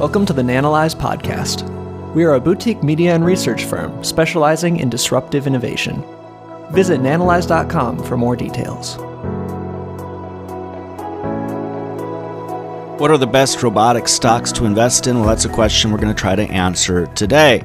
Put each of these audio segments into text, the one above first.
Welcome to the Nanalyze podcast. We are a boutique media and research firm specializing in disruptive innovation. Visit nanalyze.com for more details. What are the best robotic stocks to invest in? Well, that's a question we're going to try to answer today.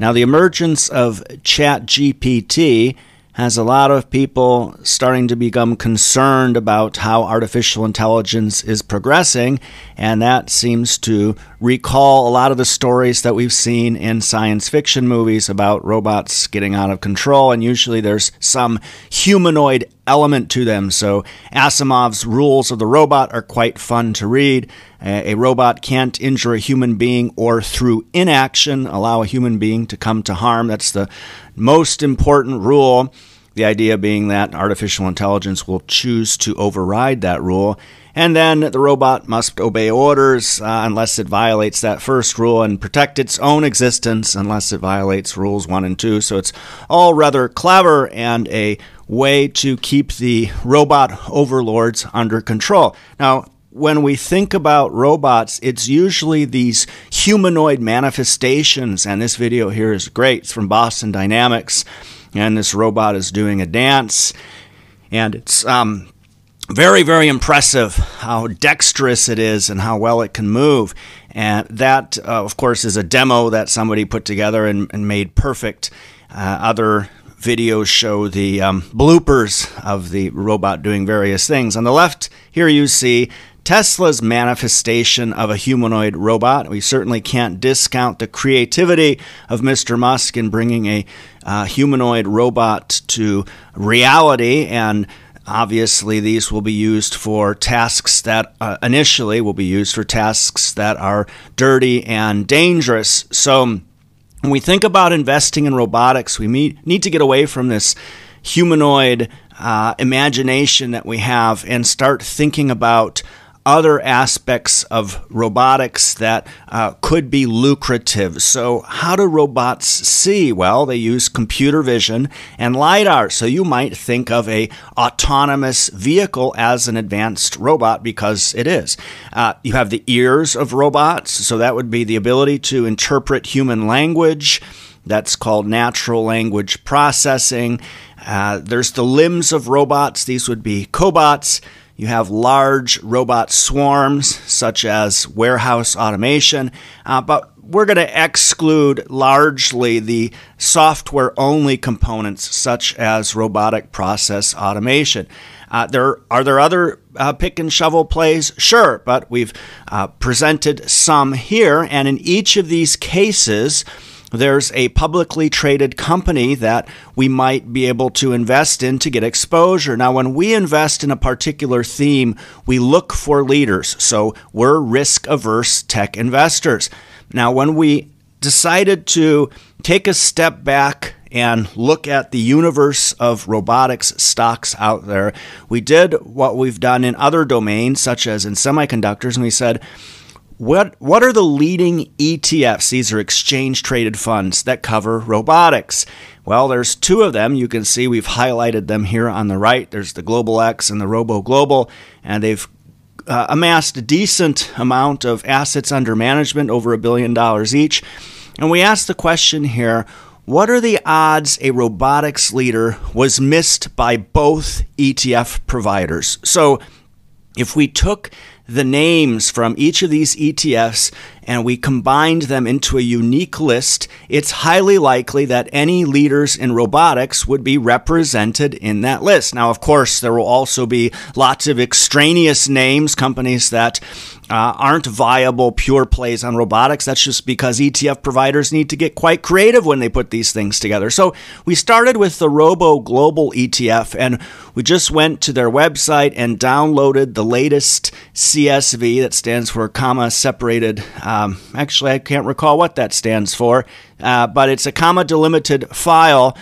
Now, the emergence of ChatGPT has a lot of people starting to become concerned about how artificial intelligence is progressing, and that seems to recall a lot of the stories that we've seen in science fiction movies about robots getting out of control, and usually there's some humanoid element to them. So, Asimov's rules of the robot are quite fun to read. A robot can't injure a human being or, through inaction, allow a human being to come to harm. That's the most important rule. The idea being that artificial intelligence will choose to override that rule. And then the robot must obey orders uh, unless it violates that first rule and protect its own existence unless it violates rules one and two. So it's all rather clever and a way to keep the robot overlords under control. Now, when we think about robots, it's usually these humanoid manifestations. And this video here is great. It's from Boston Dynamics. And this robot is doing a dance. And it's um, very, very impressive how dexterous it is and how well it can move. And that, uh, of course, is a demo that somebody put together and, and made perfect. Uh, other videos show the um, bloopers of the robot doing various things. On the left, here you see Tesla's manifestation of a humanoid robot. We certainly can't discount the creativity of Mr. Musk in bringing a uh, humanoid robot to reality and Obviously, these will be used for tasks that uh, initially will be used for tasks that are dirty and dangerous. So, when we think about investing in robotics, we need to get away from this humanoid uh, imagination that we have and start thinking about other aspects of robotics that uh, could be lucrative. So, how do robots see? Well, they use computer vision and lidar. So, you might think of a autonomous vehicle as an advanced robot because it is. Uh, you have the ears of robots, so that would be the ability to interpret human language. That's called natural language processing. Uh, there's the limbs of robots. These would be cobots. You have large robot swarms, such as warehouse automation, uh, but we're going to exclude largely the software only components, such as robotic process automation. Uh, there are there other uh, pick and shovel plays, sure, but we've uh, presented some here, and in each of these cases there's a publicly traded company that we might be able to invest in to get exposure. Now, when we invest in a particular theme, we look for leaders. So we're risk averse tech investors. Now, when we decided to take a step back and look at the universe of robotics stocks out there, we did what we've done in other domains, such as in semiconductors, and we said, what, what are the leading ETFs? These are exchange traded funds that cover robotics. Well, there's two of them. You can see we've highlighted them here on the right. There's the Global X and the Robo Global, and they've uh, amassed a decent amount of assets under management, over a billion dollars each. And we asked the question here what are the odds a robotics leader was missed by both ETF providers? So if we took the names from each of these ETFs and we combined them into a unique list, it's highly likely that any leaders in robotics would be represented in that list. Now, of course, there will also be lots of extraneous names, companies that uh, aren't viable pure plays on robotics. That's just because ETF providers need to get quite creative when they put these things together. So we started with the Robo Global ETF, and we just went to their website and downloaded the latest CSV that stands for comma separated. Um, actually, I can't recall what that stands for, uh, but it's a comma delimited file.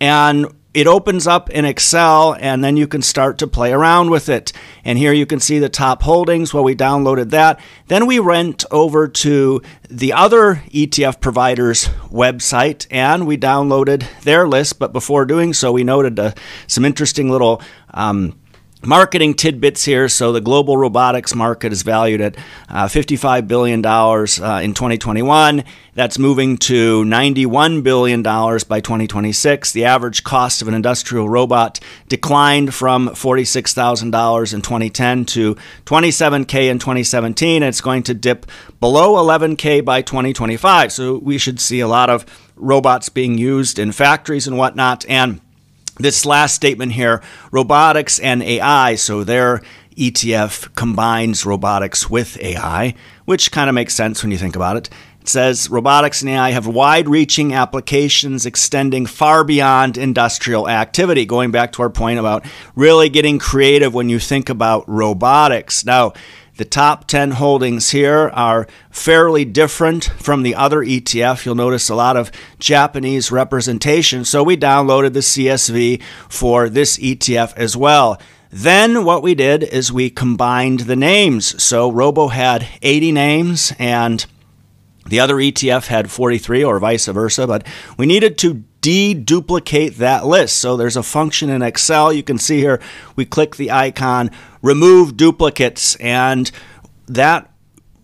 And it opens up in Excel and then you can start to play around with it. And here you can see the top holdings. Well, we downloaded that. Then we went over to the other ETF provider's website and we downloaded their list. But before doing so, we noted uh, some interesting little um, marketing tidbits here. So the global robotics market is valued at uh, $55 billion uh, in 2021. That's moving to $91 billion by 2026. The average cost of an industrial robot declined from $46,000 in 2010 to 27K in 2017. It's going to dip below 11K by 2025. So we should see a lot of robots being used in factories and whatnot. And this last statement here robotics and AI, so their ETF combines robotics with AI, which kind of makes sense when you think about it. It says robotics and AI have wide reaching applications extending far beyond industrial activity, going back to our point about really getting creative when you think about robotics. Now, the top 10 holdings here are fairly different from the other ETF. You'll notice a lot of Japanese representation. So we downloaded the CSV for this ETF as well. Then what we did is we combined the names. So Robo had 80 names and the other ETF had 43 or vice versa, but we needed to deduplicate that list. So there's a function in Excel. You can see here, we click the icon, remove duplicates, and that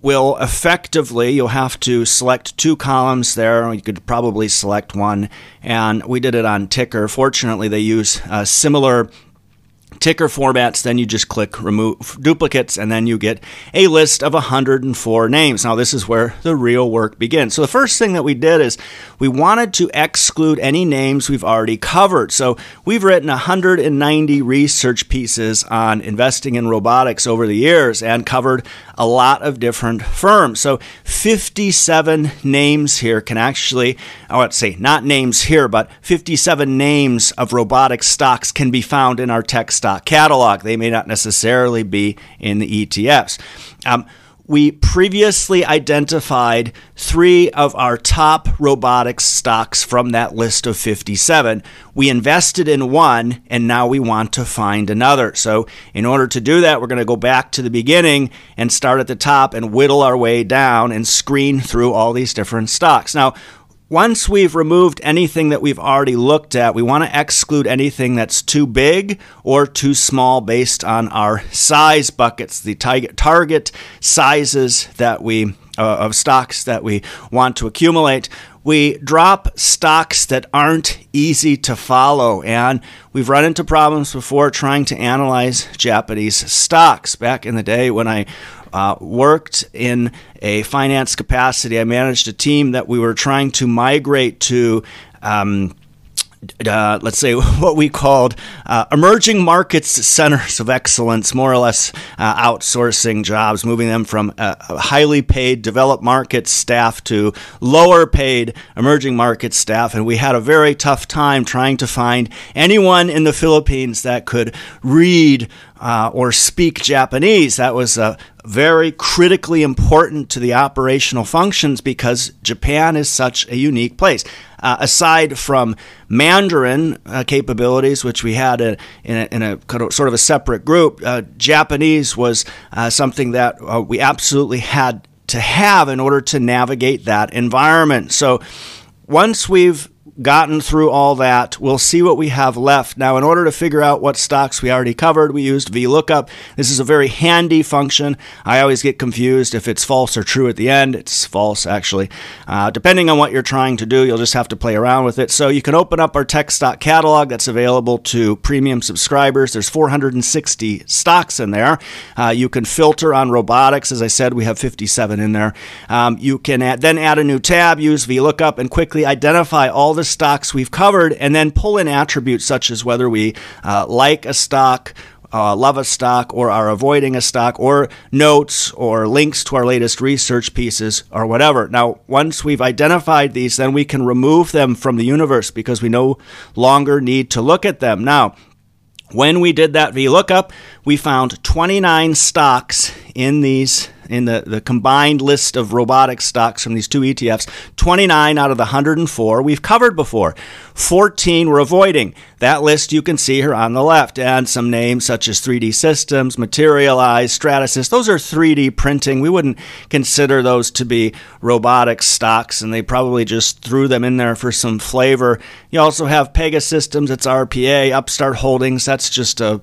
will effectively, you'll have to select two columns there. You could probably select one, and we did it on Ticker. Fortunately, they use a similar ticker formats, then you just click remove duplicates, and then you get a list of 104 names. Now, this is where the real work begins. So, the first thing that we did is we wanted to exclude any names we've already covered. So, we've written 190 research pieces on investing in robotics over the years and covered a lot of different firms. So, 57 names here can actually, I would say not names here, but 57 names of robotic stocks can be found in our tech stock catalog. They may not necessarily be in the ETFs. Um, we previously identified three of our top robotics stocks from that list of 57. We invested in one, and now we want to find another. So, in order to do that, we're going to go back to the beginning and start at the top and whittle our way down and screen through all these different stocks. Now, once we've removed anything that we've already looked at, we want to exclude anything that's too big or too small based on our size buckets, the target sizes that we uh, of stocks that we want to accumulate. We drop stocks that aren't easy to follow, and we've run into problems before trying to analyze Japanese stocks. Back in the day when I uh, worked in a finance capacity. I managed a team that we were trying to migrate to. Um, uh, let's say what we called uh, emerging markets centers of excellence, more or less uh, outsourcing jobs, moving them from highly paid developed markets staff to lower paid emerging market staff. And we had a very tough time trying to find anyone in the Philippines that could read uh, or speak Japanese. That was uh, very critically important to the operational functions because Japan is such a unique place. Uh, aside from Mandarin uh, capabilities, which we had in, a, in, a, sort of a separate group, uh, Japanese was something that we absolutely had to have in order to navigate that environment. So once we've gotten through all that. We'll see what we have left. Now, in order to figure out what stocks we already covered, we used VLOOKUP. This is a very handy function. I always get confused if it's false or true at the end. It's false, actually. Uh, depending on what you're trying to do, you'll just have to play around with it. So you can open up our tech stock catalog that's available to premium subscribers. There's 460 stocks in there. Uh, you can filter on robotics. As I said, we have 57 in there. Um, you can add, then add a new tab, use VLOOKUP, and quickly identify all the stocks we've covered, and then pull in attributes such as whether we uh, like a stock, uh, love a stock or are avoiding a stock or notes or links to our latest research pieces or whatever. Now, once we've identified these, then we can remove them from the universe because we no longer need to look at them. Now, when we did that VLOOKUP, we found 29 stocks in these in the, the combined list of robotic stocks from these two ETFs. 29 out of the 104 we've covered before. 14 we're avoiding. That list you can see here on the left, and some names such as 3D Systems, Materialise, Stratasys. Those are 3D printing. We wouldn't consider those to be robotic stocks, and they probably just threw them in there for some flavor. You also have Pegasystems, it's RPA, Upstart Holdings. That's just a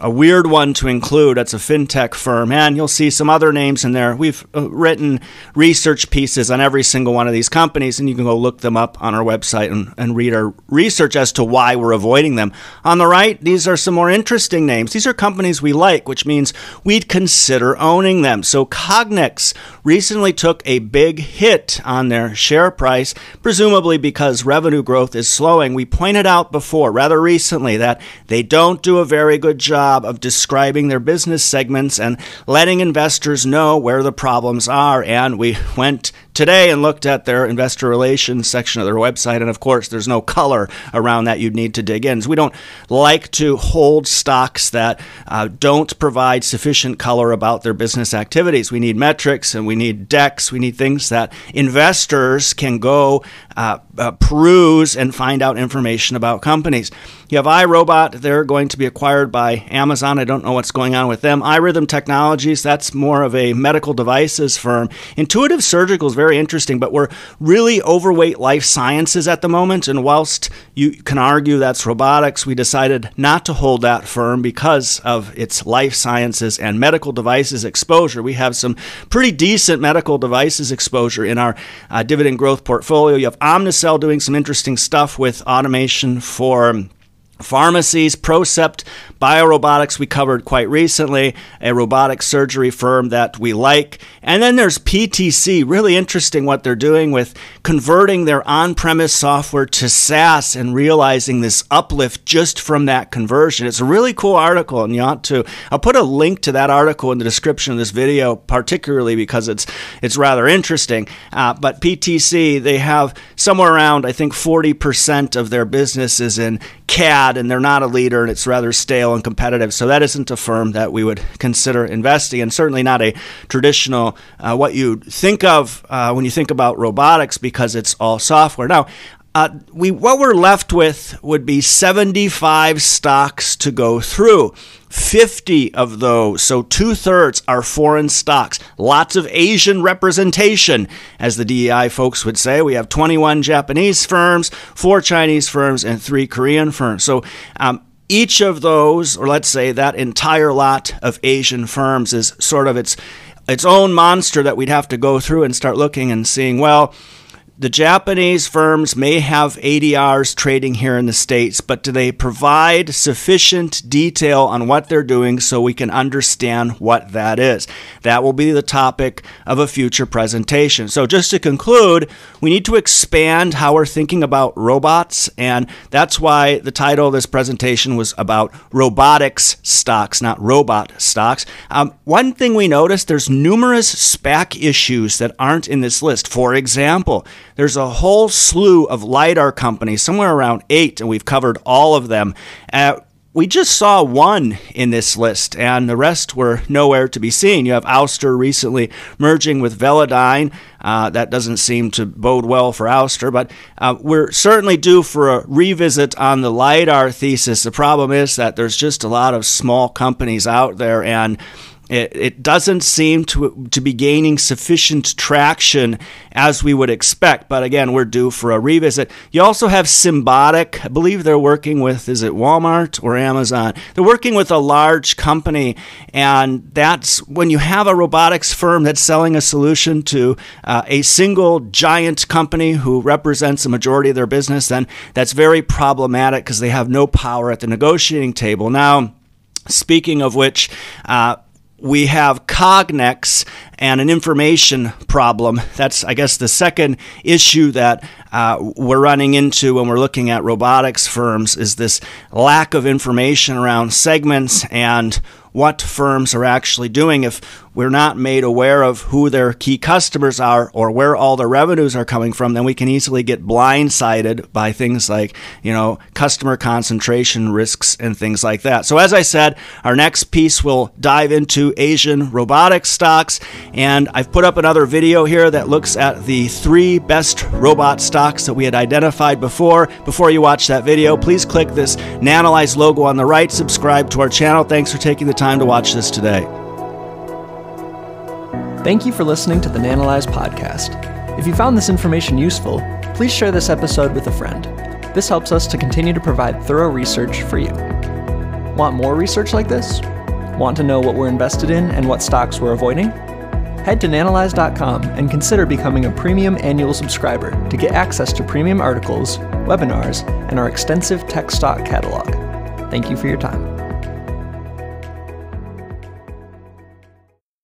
a weird one to include. That's a fintech firm, and you'll see some other names in there. We've uh, written research pieces on every single one of these companies, and you can go look them up on our website and, and read our research as to why we're avoiding them. On the right, these are some more interesting names. These are companies we like, which means we'd consider owning them. So Cognex recently took a big hit on their share price, presumably because revenue growth is slowing. We pointed out before, rather recently, that they don't do a very good job job of describing their business segments and letting investors know where the problems are. And we went today and looked at their investor relations section of their website. And of course, there's no color around that you'd need to dig in. So we don't like to hold stocks that uh, don't provide sufficient color about their business activities. We need metrics and we need decks. We need things that investors can go uh, uh, peruse and find out information about companies. You have iRobot, they're going to be acquired by Amazon. I don't know what's going on with them. iRhythm Technologies, that's more of a medical devices firm. Intuitive Surgical is very very interesting, but we're really overweight life sciences at the moment. And whilst you can argue that's robotics, we decided not to hold that firm because of its life sciences and medical devices exposure. We have some pretty decent medical devices exposure in our uh, dividend growth portfolio. You have Omnicell doing some interesting stuff with automation for Pharmacies, Procept Biorobotics, we covered quite recently, a robotic surgery firm that we like. And then there's PTC, really interesting what they're doing with converting their on premise software to SaaS and realizing this uplift just from that conversion. It's a really cool article, and you ought to. I'll put a link to that article in the description of this video, particularly because it's, it's rather interesting. Uh, but PTC, they have somewhere around, I think, 40% of their business is in CAD, and they're not a leader, and it's rather stale and competitive. So that isn't a firm that we would consider investing in. Certainly not a traditional uh, what you think of uh, when you think about robotics, because it's all software. Now, uh, we what we're left with would be 75 stocks to go through. 50 of those, so two thirds, are foreign stocks. Lots of Asian representation, as the DEI folks would say. We have 21 Japanese firms, four Chinese firms, and three Korean firms. So um, each of those, or let's say that entire lot of Asian firms, is sort of its its own monster that we'd have to go through and start looking and seeing. Well the Japanese firms may have ADRs trading here in the States, but do they provide sufficient detail on what they're doing so we can understand what that is? That will be the topic of a future presentation. So, just to conclude, we need to expand how we're thinking about robots, and that's why the title of this presentation was about robotics stocks, not robot stocks. Um, one thing we noticed there's numerous SPAC issues that aren't in this list. For example, there's a whole slew of LiDAR companies, somewhere around eight, and we've covered all of them. Uh, we just saw one in this list, and the rest were nowhere to be seen. You have Ouster recently merging with Velodyne. Uh, that doesn't seem to bode well for Ouster, but uh, we're certainly due for a revisit on the LiDAR thesis. The problem is that there's just a lot of small companies out there, and it, it doesn't seem to, to be gaining sufficient traction as we would expect, but again, we're due for a revisit. You also have Symbotic. I believe they're working with, is it Walmart or Amazon? They're working with a large company, and that's when you have a robotics firm that's selling a solution to uh, a single giant company who represents a majority of their business, then that's very problematic because they have no power at the negotiating table. Now, Speaking of which, uh, we have Cognex and an information problem. That's, I guess, the second issue that uh, we're running into when we're looking at robotics firms is this lack of information around segments and what firms are actually doing. If we're not made aware of who their key customers are or where all the revenues are coming from, then we can easily get blindsided by things like, you know, customer concentration risks and things like that. So, as I said, our next piece will dive into Asian robotics stocks. And I've put up another video here that looks at the three best robot stocks that we had identified before. Before you watch that video, please click this Nanalyze logo on the right, subscribe to our channel. Thanks for taking the time to watch this today. Thank you for listening to the Nanalyze podcast. If you found this information useful, please share this episode with a friend. This helps us to continue to provide thorough research for you. Want more research like this? Want to know what we're invested in and what stocks we're avoiding? Head to nanalyze.com and consider becoming a premium annual subscriber to get access to premium articles, webinars, and our extensive tech stock catalog. Thank you for your time.